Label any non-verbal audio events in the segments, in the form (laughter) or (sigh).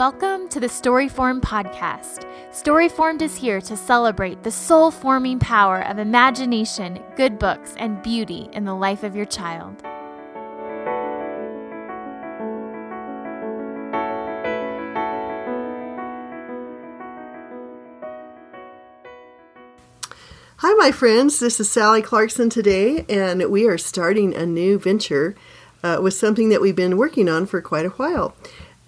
Welcome to the Storyform podcast. Storyformed is here to celebrate the soul forming power of imagination, good books, and beauty in the life of your child. Hi, my friends. This is Sally Clarkson today, and we are starting a new venture uh, with something that we've been working on for quite a while.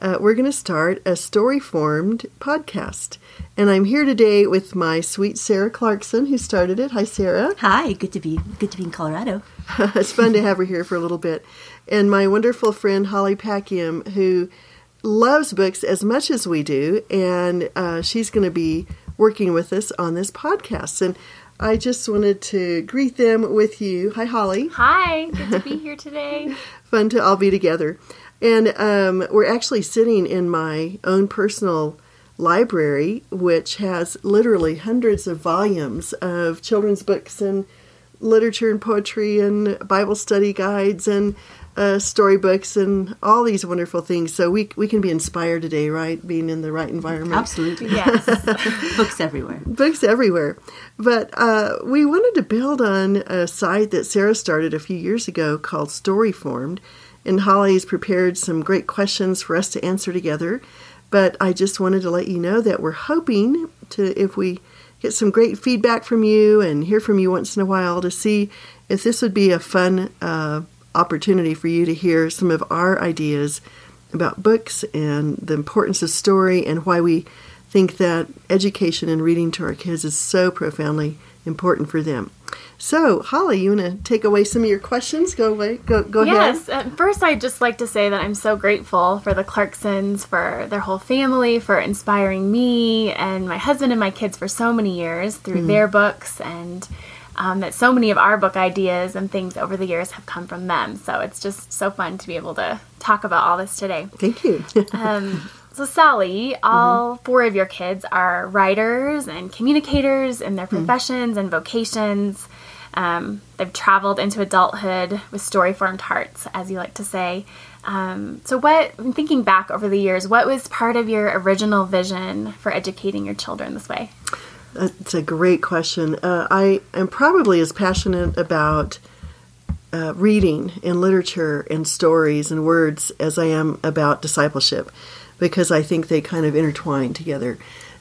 Uh, we're going to start a story formed podcast. And I'm here today with my sweet Sarah Clarkson, who started it. Hi, Sarah. Hi, good to be good to be in Colorado. (laughs) it's fun to have her here for a little bit. And my wonderful friend Holly Packiam, who loves books as much as we do, and uh, she's going to be working with us on this podcast. And I just wanted to greet them with you. Hi, Holly. Hi, good to be here today. (laughs) Fun to all be together. And um, we're actually sitting in my own personal library, which has literally hundreds of volumes of children's books and literature and poetry and Bible study guides and uh, storybooks and all these wonderful things. So we we can be inspired today, right? Being in the right environment. Absolutely. (laughs) Yes. Books everywhere. Books everywhere. But uh, we wanted to build on a site that Sarah started a few years ago called Storyformed. And Holly's prepared some great questions for us to answer together. But I just wanted to let you know that we're hoping to, if we get some great feedback from you and hear from you once in a while, to see if this would be a fun uh, opportunity for you to hear some of our ideas about books and the importance of story and why we think that education and reading to our kids is so profoundly important for them. So, Holly, you want to take away some of your questions? Go away. Go go ahead. yes. ahead. At first, I'd just like to say that I'm so grateful for the Clarksons, for their whole family, for inspiring me and my husband and my kids for so many years through their books, and um, that so many of our book ideas and things over the years have come from them. So it's just so fun to be able to talk about all this today. Thank you. (laughs) Um, so, Sally, all four of your kids are writers and communicators in their professions and vocations. Um, they've traveled into adulthood with story formed hearts, as you like to say. Um, so, what, thinking back over the years, what was part of your original vision for educating your children this way? That's a great question. Uh, I am probably as passionate about uh, reading and literature and stories and words as I am about discipleship because I think they kind of intertwine together.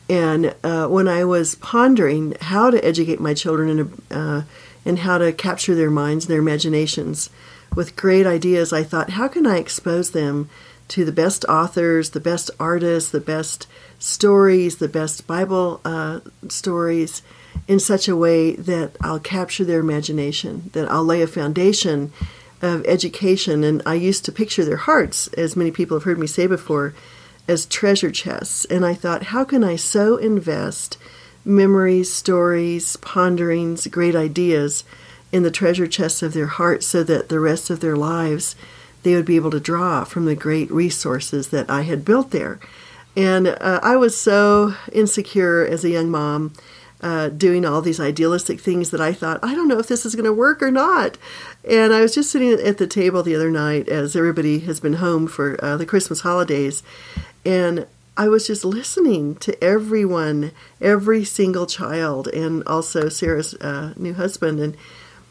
And uh, when I was pondering how to educate my children and, uh, how to capture their minds and their imaginations with great ideas, I thought, how can I expose them to the best authors, the best artists, the best stories, the best Bible uh, stories in such a way that I'll capture their imagination, that I'll lay a foundation of education. And I used to picture their hearts, as many people have heard me say before, as treasure chests. And I thought, how can I so invest memories, stories, ponderings, great ideas in the treasure chests of their hearts so that the rest of their lives they would be able to draw from the great resources that I had built there. And uh, I was so insecure as a young mom. Uh, doing all these idealistic things that I thought, I don't know if this is going to work or not. And I was just sitting at the table the other night as everybody has been home for uh, the Christmas holidays. And I was just listening to everyone, every single child, and also Sarah's uh, new husband. And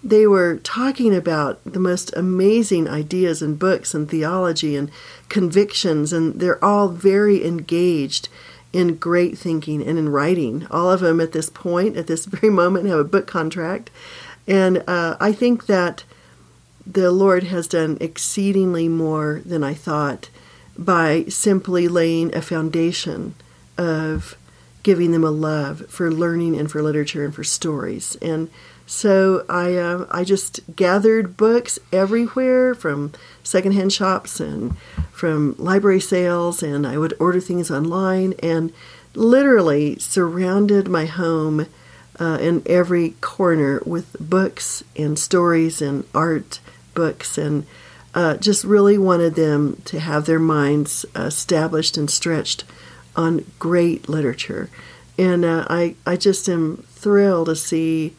they were talking about the most amazing ideas and books and theology and convictions, and they're all very engaged in great thinking and in writing. All of them at this point, at this (laughs) very moment, have a book contract. And uh, I think that the Lord has done exceedingly more than I thought by simply laying a foundation of giving them a love for learning and for literature and for stories. And so I uh, I just gathered books everywhere from secondhand shops and from library sales, and I would order things online and literally surrounded my home uh, in every corner with books and stories and art books and uh, just really wanted them to have their minds established and stretched on great literature. And uh, I, I just am thrilled to see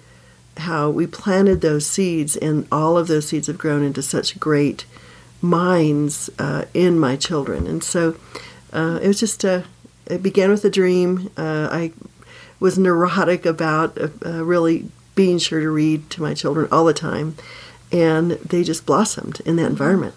how we planted those seeds, and all of those seeds have grown into such great minds uh, in my children. And so Uh, it was just a. It began with a dream. Uh, I was neurotic about uh, uh, really being sure to read to my children all the time, and they just blossomed in that environment.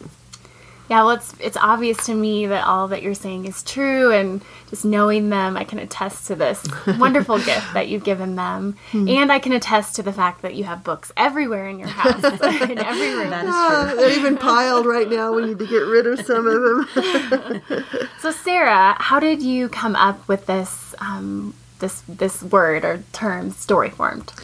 Yeah, well, it's it's obvious to me that all that you're saying is true, and just knowing them, I can attest to this (laughs) wonderful gift that you've given them, and I can attest to the fact that you have books everywhere in your house, (laughs) (laughs) in every room. That is true. they're even piled right now. We need to get rid of some of them. So, Sarah, how did you come up with this um, this this word or term, story formed?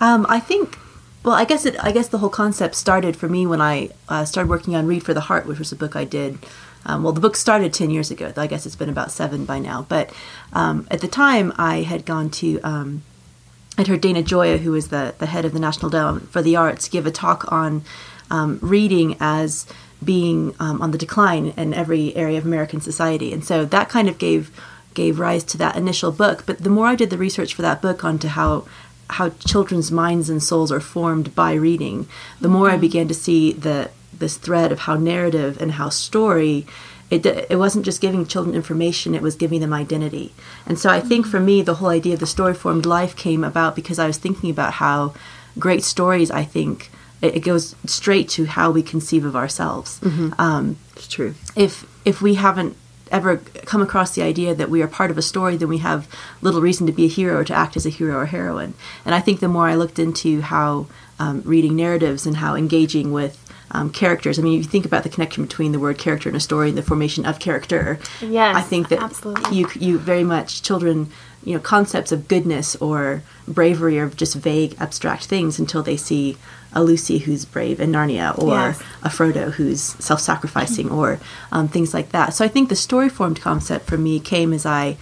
Um, I think. Well, I guess it. I guess the whole concept started for me when I uh, started working on Read for the Heart, which was a book I did. Um, well, the book started ten years ago. I guess it's been about seven by now. But um, at the time, I had gone to. Um, I'd heard Dana Gioia, who was the the head of the National Endowment for the Arts, give a talk on um, reading as being um, on the decline in every area of American society, and so that kind of gave gave rise to that initial book. But the more I did the research for that book onto how how children's minds and souls are formed by reading, the more I mm-hmm. began to see the this thread of how narrative and how story it, it wasn't just giving children information it was giving them identity. And so i mm-hmm. think for me the whole idea of the story formed life came about because i was thinking about how great stories i think it, it goes straight to how we conceive of ourselves. Mm-hmm. Um, It's true. if if we haven't ever come across the idea that we are part of a story, then we have little reason to be a hero or to act as a hero or heroine. And I think the more I looked into how um, reading narratives and how engaging with um, characters. I mean, if you think about the connection between the word character and a story and the formation of character, Yes, I think that absolutely. you you very much children, you know, concepts of goodness or bravery or just vague, abstract things until they see a Lucy who's brave in Narnia or Yes. a Frodo who's self-sacrificing or um, things like that. So I think the story formed concept for me came as I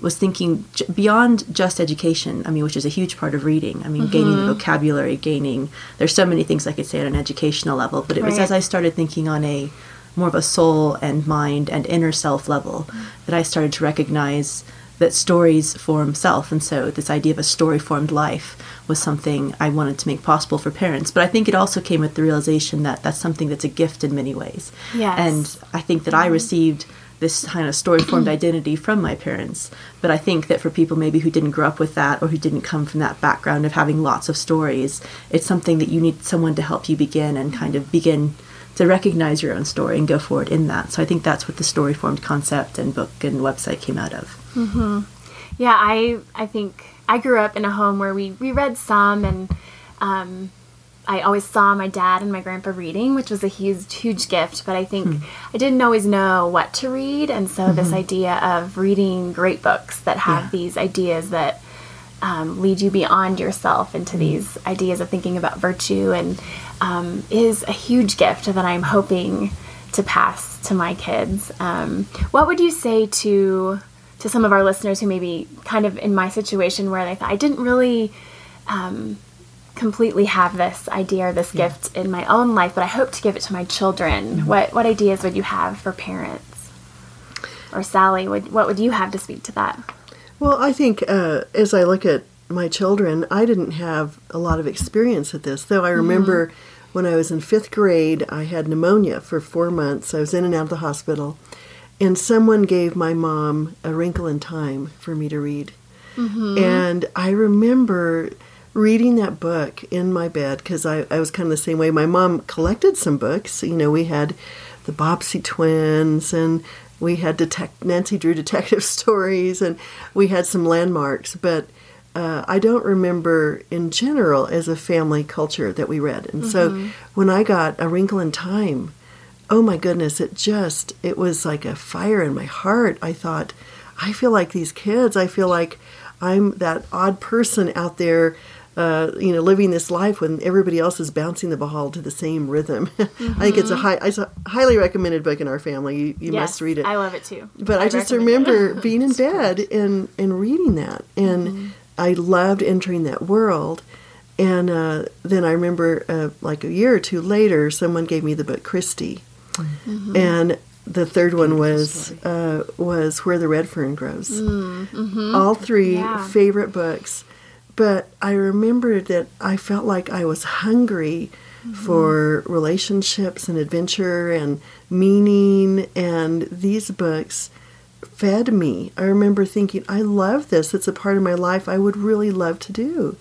was thinking j- beyond just education. I mean, which is a huge part of reading. I mean, gaining Mm-hmm. the vocabulary, gaining. There's so many things I could say at an educational level, but it was as I started thinking on a more of a soul and mind and inner self level that I started to recognize that stories form self. And so this idea of a story formed life was something I wanted to make possible for parents. But I think it also came with the realization that that's something that's a gift in many ways. Yes. And I think that I mm-hmm. received this kind of story formed (clears throat) identity from my parents. But I think that for people maybe who didn't grow up with that or who didn't come from that background of having lots of stories, it's something that you need someone to help you begin and kind of begin to recognize your own story and go forward in that. So I think that's what the story formed concept and book and website came out of. Yeah, I I think I grew up in a home where we, we read some and um, I always saw my dad and my grandpa reading, which was a huge huge gift, but I think I didn't always know what to read and so this idea of reading great books that have Yeah. these ideas that um, lead you beyond yourself into these ideas of thinking about virtue and um, is a huge gift that I'm hoping to pass to my kids. Um, what would you say to to some of our listeners who may be kind of in my situation where they thought I didn't really um, completely have this idea or this gift in my own life, but I hope to give it to my children. What what ideas would you have for parents? Or Sally, would, what would you have to speak to that? Well, I think uh, as I look at my children, I didn't have a lot of experience at this, though I remember when I was in fifth grade, I had pneumonia for four months. I was in and out of the hospital, and someone gave my mom A Wrinkle in Time for me to read. Mm-hmm. And I remember reading that book in my bed because I, I was kind of the same way. My mom collected some books. You know, we had the Bobbsey twins and we had detect- Nancy Drew detective (laughs) stories and we had some landmarks, but uh, I don't remember in general as a family culture that we read. And so when I got A Wrinkle in Time, oh my goodness, it just, it was like a fire in my heart. I thought, I feel like these kids. I feel like I'm that odd person out there, uh, you know, living this life when everybody else is bouncing the ball to the same rhythm. (laughs) I think it's a high, it's a highly recommended book in our family. You, you must read it. I love it too. But I, just remember (laughs) being in bed and, and reading that. And Mm-hmm. I loved entering that world. And uh, then I remember, uh, like a year or two later, someone gave me the book Christy. Mm-hmm. And the third one was uh, was Where the Red Fern Grows. All three mm-hmm. Yeah. favorite books. But I remember that I felt like I was hungry Mm-hmm. for relationships and adventure and meaning. And these books fed me. I remember thinking, I love this. It's a part of my life I would really love to do.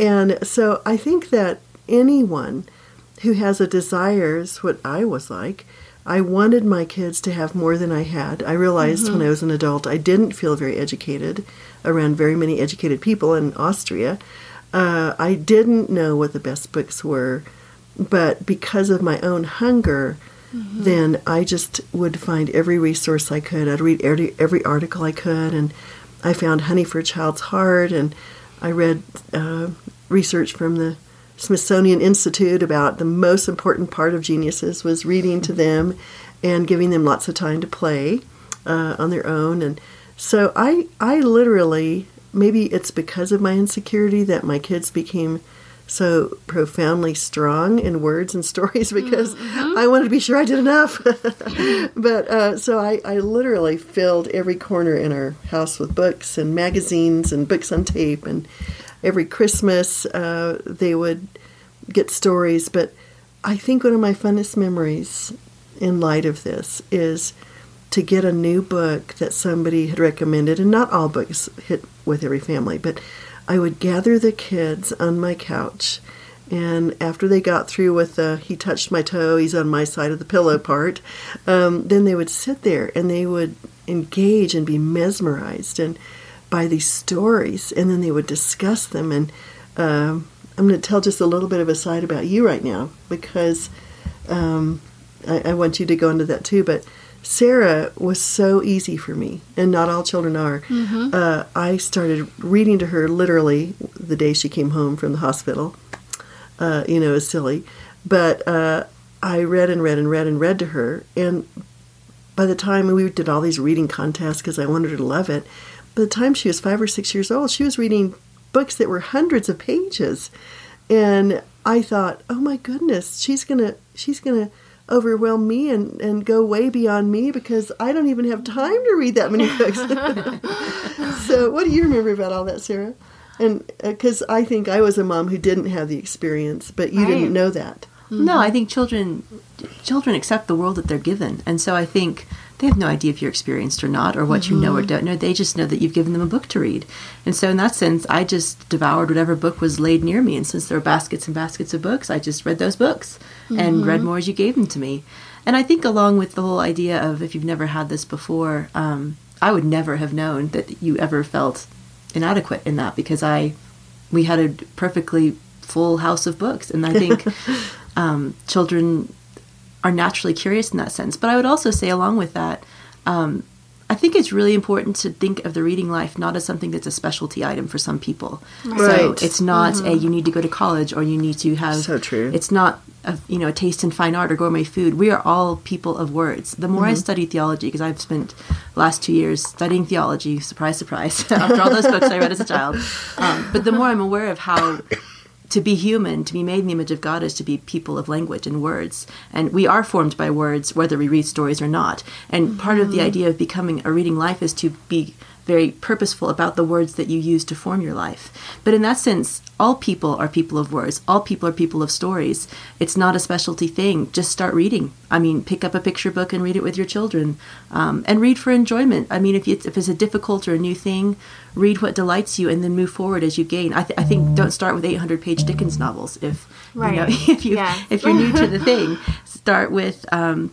And so I think that anyone who has a desire is what I was like. I wanted my kids to have more than I had. I realized when I was an adult I didn't feel very educated around very many educated people in Austria. Uh, I didn't know what the best books were, but because of my own hunger, then I just would find every resource I could. I'd read every, every article I could, and I found Honey for a Child's Heart, and I read uh, research from the Smithsonian Institute about the most important part of geniuses was reading to them and giving them lots of time to play uh, on their own. And so I, I literally, maybe it's because of my insecurity that my kids became so profoundly strong in words and (laughs) stories because I wanted to be sure I did enough. (laughs) but uh, so I, I literally filled every corner in our house with books and magazines and books on tape. And every Christmas uh, they would get stories. But I think one of my funnest memories in light of this is to get a new book that somebody had recommended, and not all books hit with every family, but I would gather the kids on my couch, and after they got through with the he touched my toe, he's on my side of the pillow part, um, then they would sit there and they would engage and be mesmerized and by these stories, and then they would discuss them. And um, I'm going to tell just a little bit of a side about you right now because um, I, I want you to go into that too, but. Sarah was so easy for me, and not all children are. Uh, I started reading to her literally the day she came home from the hospital. Uh, you know, it's silly, but uh, I read and read and read and read to her. And by the time we did all these reading contests because I wanted her to love it, by the time she was five or six years old, she was reading books that were hundreds of pages, and I thought, oh my goodness, she's gonna she's gonna overwhelm me and, and go way beyond me because I don't even have time to read that many (laughs) books. (laughs) so, what do you remember about all that, Sarah? And uh, because I think I was a mom who didn't have the experience, but you Right. didn't know that. Mm-hmm. No, I think children children accept the world that they're given, and so I think they have no idea if you're experienced or not, or what you know or mm-hmm. don't know. They just know that you've given them a book to read, and so in that sense, I just devoured whatever book was laid near me. And since there were baskets and baskets of books, I just read those books and read mm-hmm. more as you gave them to me. And I think along with the whole idea of if you've never had this before, um, I would never have known that you ever felt inadequate in that because I we had a perfectly full house of books, and I think (laughs) um, children are naturally curious in that sense. But I would also say, along with that, um, I think it's really important to think of the reading life not as something that's a specialty item for some people. Right. So it's not a you need to go to college or you need to have. So true. It's not a, you know a taste in fine art or gourmet food. We are all people of words. The more I study theology, because I've spent the last two years studying theology. Surprise, surprise! (laughs) After all those books I read as a child, um, but the more I'm aware of how to be human, to be made in the image of God, is to be people of language and words. And we are formed by words, whether we read stories or not. And part of the mm-hmm. idea of becoming a reading life is to be very purposeful about the words that you use to form your life. But in that sense, all people are people of words. All people are people of stories. It's not a specialty thing. Just start reading. I mean, pick up a picture book and read it with your children, um, and read for enjoyment. I mean, if it's if it's a difficult or a new thing, read what delights you, and then move forward as you gain. I, th- I think don't start with 800 page Dickens novels. If you know (laughs) if you yeah. if you're new to the (laughs) thing, start with. Um,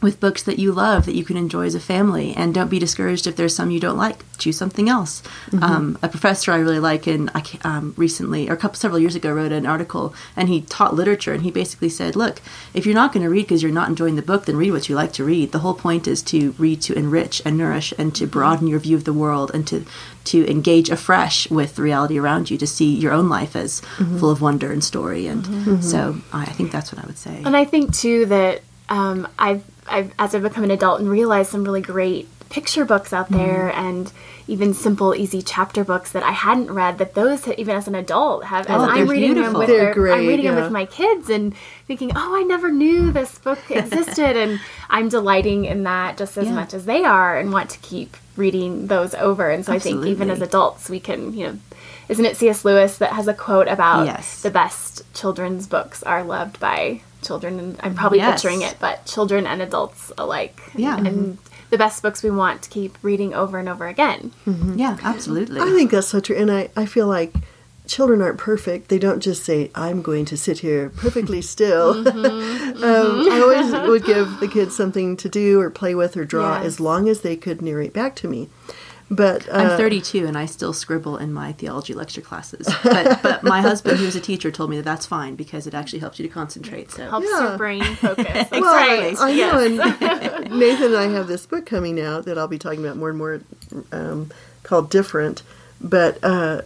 with books that you love that you can enjoy as a family. And don't be discouraged if there's some you don't like. Choose something else. Um, a professor i really like and i um, recently or a couple several years ago wrote an article and he taught literature and he basically said look if you're not going to read because you're not enjoying the book then read what you like to read. The whole point is to read to enrich and nourish and to broaden your view of the world and to to engage afresh with the reality around you to see your own life as full of wonder and story. And so I, I think that's what i would say. And I think too that um, I've, I've, as I've become an adult and realized some really great picture books out mm-hmm. there and even simple, easy chapter books that I hadn't read. That those, even as an adult, have as Oh, they're I'm reading beautiful. them with They're their, I'm great, reading them with my kids and thinking, oh, I never knew this book (laughs) existed, and I'm delighting in that just as Yeah. much as they are, and want to keep reading those over. And so I think even as adults, we can, you know. Isn't it C.S. Lewis that has a quote about Yes. the best children's books are loved by children and I'm probably Yes. butchering it, but children and adults alike. Yeah. And the best books we want to keep reading over and over again. Yeah, absolutely. I think that's so true, and I, I feel like children aren't perfect. They don't just say, "I'm going to sit here perfectly (laughs) still." Mm-hmm. (laughs) um, I always would give the kids something to do or play with or draw, Yes. as long as they could narrate back to me. But uh, I'm 32 and I still scribble in my theology lecture classes. But but my husband, who was a teacher, told me that that's fine because it actually helps you to concentrate. So Helps Yeah. your brain focus. (laughs) That's Well, right. I know, Yes. and (laughs) Nathan and I have this book coming out that I'll be talking about more and more, um, called "Different." But uh,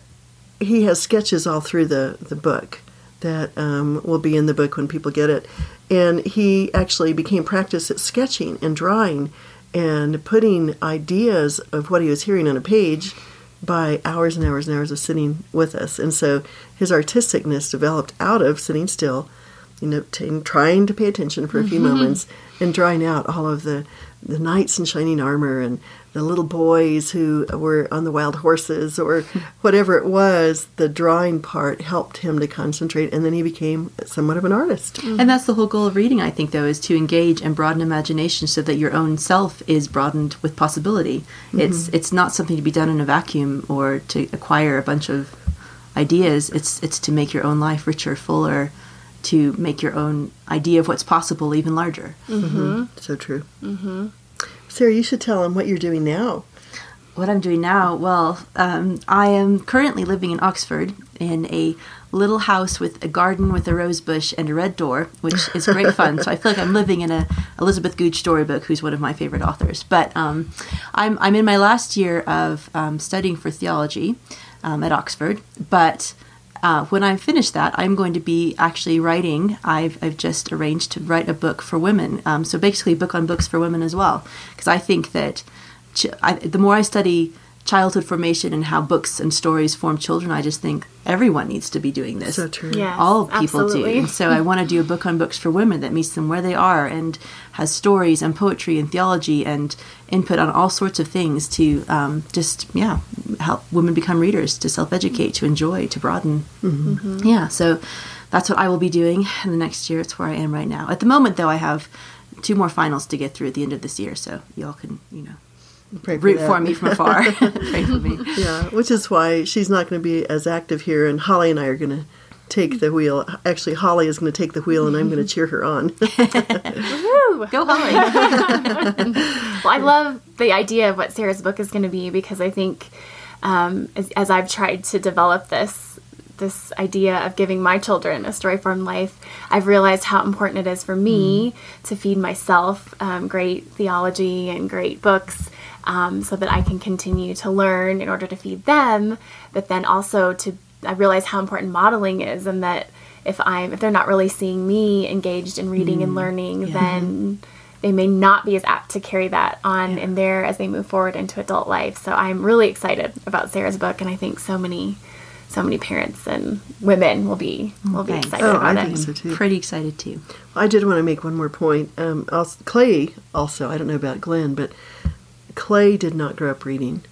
he has sketches all through the the book that um, will be in the book when people get it, and he actually became practiced at sketching and drawing and putting ideas of what he was hearing on a page by hours and hours and hours of sitting with us, and so his artisticness developed out of sitting still you know, t- trying to pay attention for a few mm-hmm. moments and drawing out all of the, the knights in shining armor and the little boys who were on the wild horses or whatever it was. The drawing part helped him to concentrate, and then he became somewhat of an artist. Mm-hmm. And that's the whole goal of reading, I think, though, is to engage and broaden imagination so that your own self is broadened with possibility. Mm-hmm. It's it's not something to be done in a vacuum or to acquire a bunch of ideas. It's it's to make your own life richer, fuller, to make your own idea of what's possible even larger. Mm-hmm. So true. Sarah, you should tell them what you're doing now. What I'm doing now, well, um, I am currently living in Oxford in a little house with a garden with a rose bush and a red door, which is great fun. So I feel like I'm living in a Elizabeth Goudge storybook, who's one of my favorite authors. But um, I'm I'm in my last year of um, studying for theology um, at Oxford, but. Uh, when I finish that, I'm going to be actually writing. I've, I've just arranged to write a book for women. Um, so basically, a book on books for women as well. Because I think that ch- I, the more I study childhood formation and how books and stories form children, I just think everyone needs to be doing this. So true. Yes, All people absolutely. do. And so I want to do a book on books for women that meets them where they are and has stories and poetry and theology and input on all sorts of things to um, just, yeah, help women become readers, to self educate, to enjoy, to broaden. Mm-hmm. Yeah, so that's what I will be doing in the next year. It's where I am right now. At the moment, though, I have two more finals to get through at the end of this year, so y'all can, you know, Pray root that. for me from afar. (laughs) Pray for me. Yeah, which is why she's not going to be as active here, and Holly and I are going to take the wheel. Actually, Holly is going to take the wheel, and I'm going to cheer her on. (laughs) Go Holly. (laughs) Well, I love the idea of what Sarah's book is going to be because I think um, as, as I've tried to develop this this idea of giving my children a story form life, I've realized how important it is for me to feed myself um, great theology and great books. Um, so that I can continue to learn in order to feed them, but then also to I realize how important modeling is, and that if I'm if they're not really seeing me engaged in reading and learning, then they may not be as apt to carry that on in there as they move forward into adult life. So I'm really excited about Sarah's book, and I think so many, so many parents and women will be will be Thanks. excited Oh, about I it. so too. Pretty excited too. I did want to make one more point. Um, also, Clay, also, I don't know about Glenn, but Clay did not grow up reading,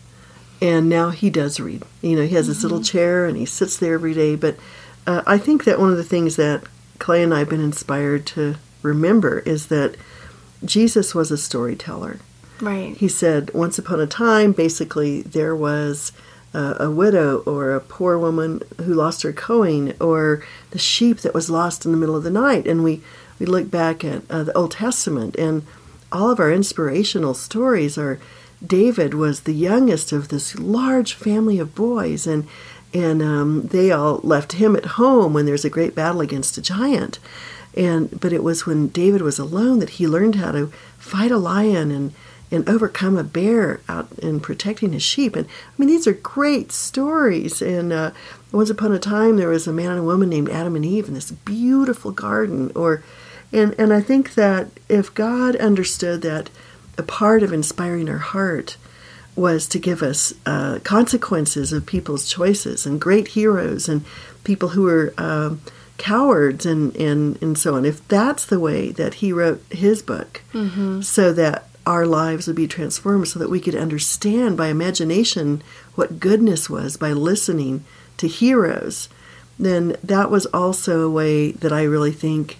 and now he does read. You know, he has this little chair and he sits there every day. But uh, I think that one of the things that Clay and I have been inspired to remember is that Jesus was a storyteller. Right. He said, once upon a time, basically, there was a, a widow or a poor woman who lost her coin or the sheep that was lost in the middle of the night. And we, we look back at uh, the Old Testament, and all of our inspirational stories are David was the youngest of this large family of boys, and and um, they all left him at home when there's a great battle against a giant. And but it was when David was alone that he learned how to fight a lion and and overcome a bear out in protecting his sheep. And I mean, these are great stories. And uh, once upon a time, there was a man and a woman named Adam and Eve in this beautiful garden. Or, and and I think that if God understood that a part of inspiring our heart was to give us uh, consequences of people's choices and great heroes and people who were um cowards and, and, and so on. If that's the way that he wrote his book, so that our lives would be transformed, so that we could understand by imagination what goodness was by listening to heroes, then that was also a way that I really think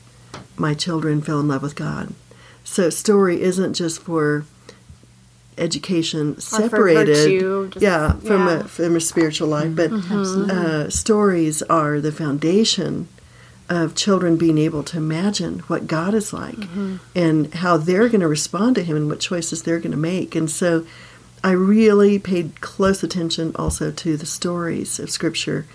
my children fell in love with God. So story isn't just for education for separated. virtue, just- yeah from yeah. a from a spiritual life but uh, stories are the foundation of children being able to imagine what God is like and how they're going to respond to him and what choices they're going to make. And so I really paid close attention also to the stories of scripture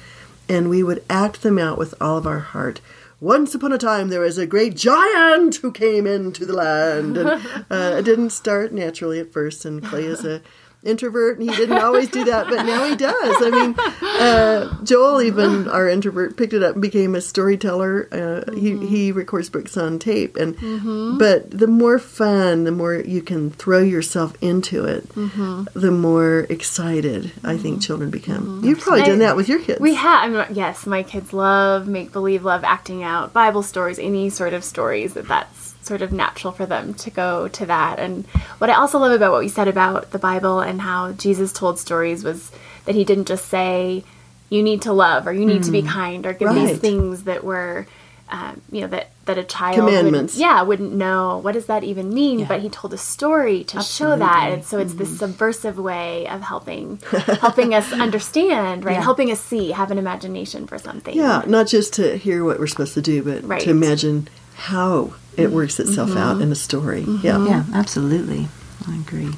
and we would act them out with all of our heart once upon a time there was a great giant who came into the land. And uh, it didn't start naturally at first and clay is a introvert and he didn't always do that but now he does. I mean uh, joel even our introvert picked it up and became a storyteller. Uh, he, mm-hmm. he records books on tape and mm-hmm. but the more fun the more you can throw yourself into it mm-hmm. the more excited i think children become. You've probably done that with your kids. We have, I mean, yes, my kids love make believe, love acting out Bible stories, any sort of stories that that's sort of natural for them to go to that. And what I also love about what we said about the Bible and how Jesus told stories was that he didn't just say, you need to love or you need to be kind or give Right. these things that were, um, you know, that, that a child Commandments. Wouldn't, yeah, wouldn't know what does that even mean. Yeah. But he told a story to show that. And so it's Mm-hmm. this subversive way of helping (laughs) helping us understand, right? Yeah. Helping us see, have an imagination for something. Yeah, not just to hear what we're supposed to do, but Right. to imagine how it mm-hmm. works itself out mm-hmm. in a story. Mm-hmm. Yeah, Yeah, absolutely. I agree.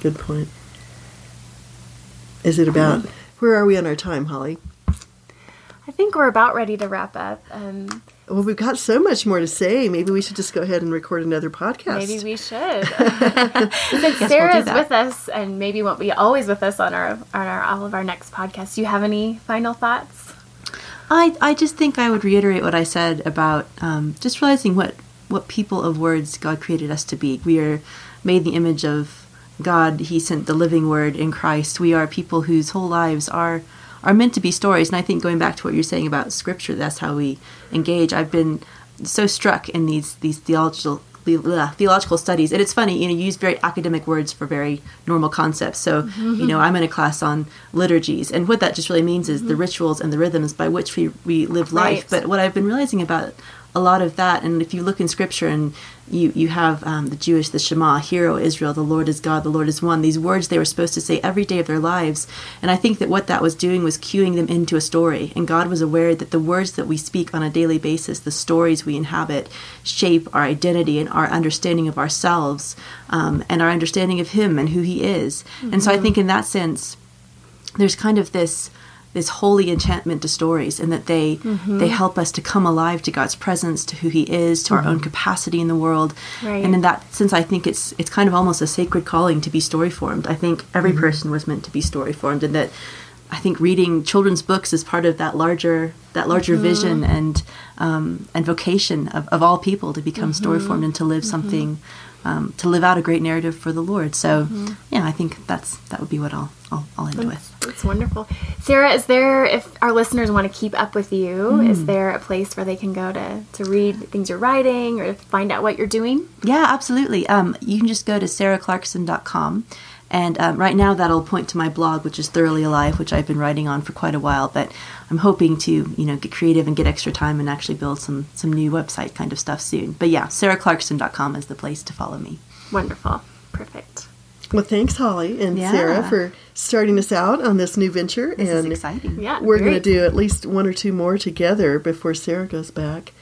good point. Is it about um, where are we on our time, Holly? I think we're about ready to wrap up. Um, Well, we've got so much more to say. Maybe we should just go ahead and record another podcast. maybe we should. (laughs) (laughs) Since Sarah's that. with us and maybe won't be always with us on our on our all of our next podcasts. Do you have any final thoughts? I, I just think I would reiterate what I said about um, just realizing what, what people of words God created us to be. We are made in the image of God. He sent the living word in Christ. We are people whose whole lives are are meant to be stories. And I think going back to what you're saying about scripture, that's how we engage. I've been so struck in these these theological the- theological studies. And it's funny you know you use very academic words for very normal concepts. So mm-hmm. you know i'm in a class on liturgies. And what that just really means is the mm-hmm. rituals and the rhythms by which we, we live life. Right. but what i've been realizing about a lot of that. And if you look in scripture and you you have um, the jewish the shema hear o israel the lord is god the lord is one these words they were supposed to say every day of their lives. And i think that what that was doing was cueing them into a story. And god was aware that the words that we speak on a daily basis the stories we inhabit shape our identity and our understanding of ourselves um, and our understanding of him and who he is. And so i think in that sense there's kind of this this holy enchantment to stories and that they mm-hmm. they help us to come alive to God's presence to who he is to our own mm-hmm. capacity in the world. Right. and in that sense I think it's it's kind of almost a sacred calling to be story formed I think every mm-hmm. person was meant to be story formed and that I think reading children's books is part of that larger that larger vision and um, and vocation of, of all people to become story formed and to live something um, to live out a great narrative for the Lord so yeah I think that's that would be what I'll I'll, I'll end with It's wonderful. Sarah, is there, if our listeners want to keep up with you, is there a place where they can go to, to read things you're writing or to find out what you're doing? Yeah, absolutely. Um, you can just go to sarahclarkson.com. And um, right now, that'll point to my blog, which is Thoroughly Alive, which I've been writing on for quite a while. But I'm hoping to, you know, get creative and get extra time and actually build some some new website kind of stuff soon. But yeah, sarahclarkson.com is the place to follow me. Wonderful. Perfect. Well, thanks, Holly and Yeah. Sarah, for starting us out on this new venture. This is and exciting. Yeah. we're going to do at least one or two more together before Sarah goes back.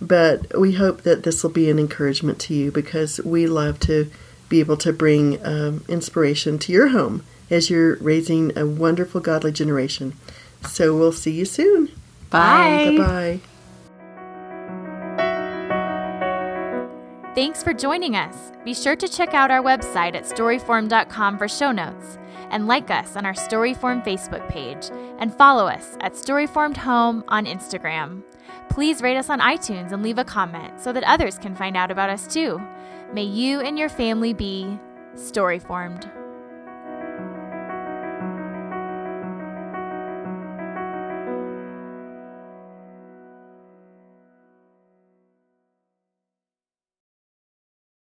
But we hope that this will be an encouragement to you because we love to be able to bring um, inspiration to your home as you're raising a wonderful, godly generation. So we'll see you soon. Bye. Bye bye. Thanks for joining us. Be sure to check out our website at storyform.com for show notes and like us on our Storyform Facebook page and follow us at Storyformed Home on Instagram. Please rate us on iTunes and leave a comment so that others can find out about us too. May you and your family be storyformed.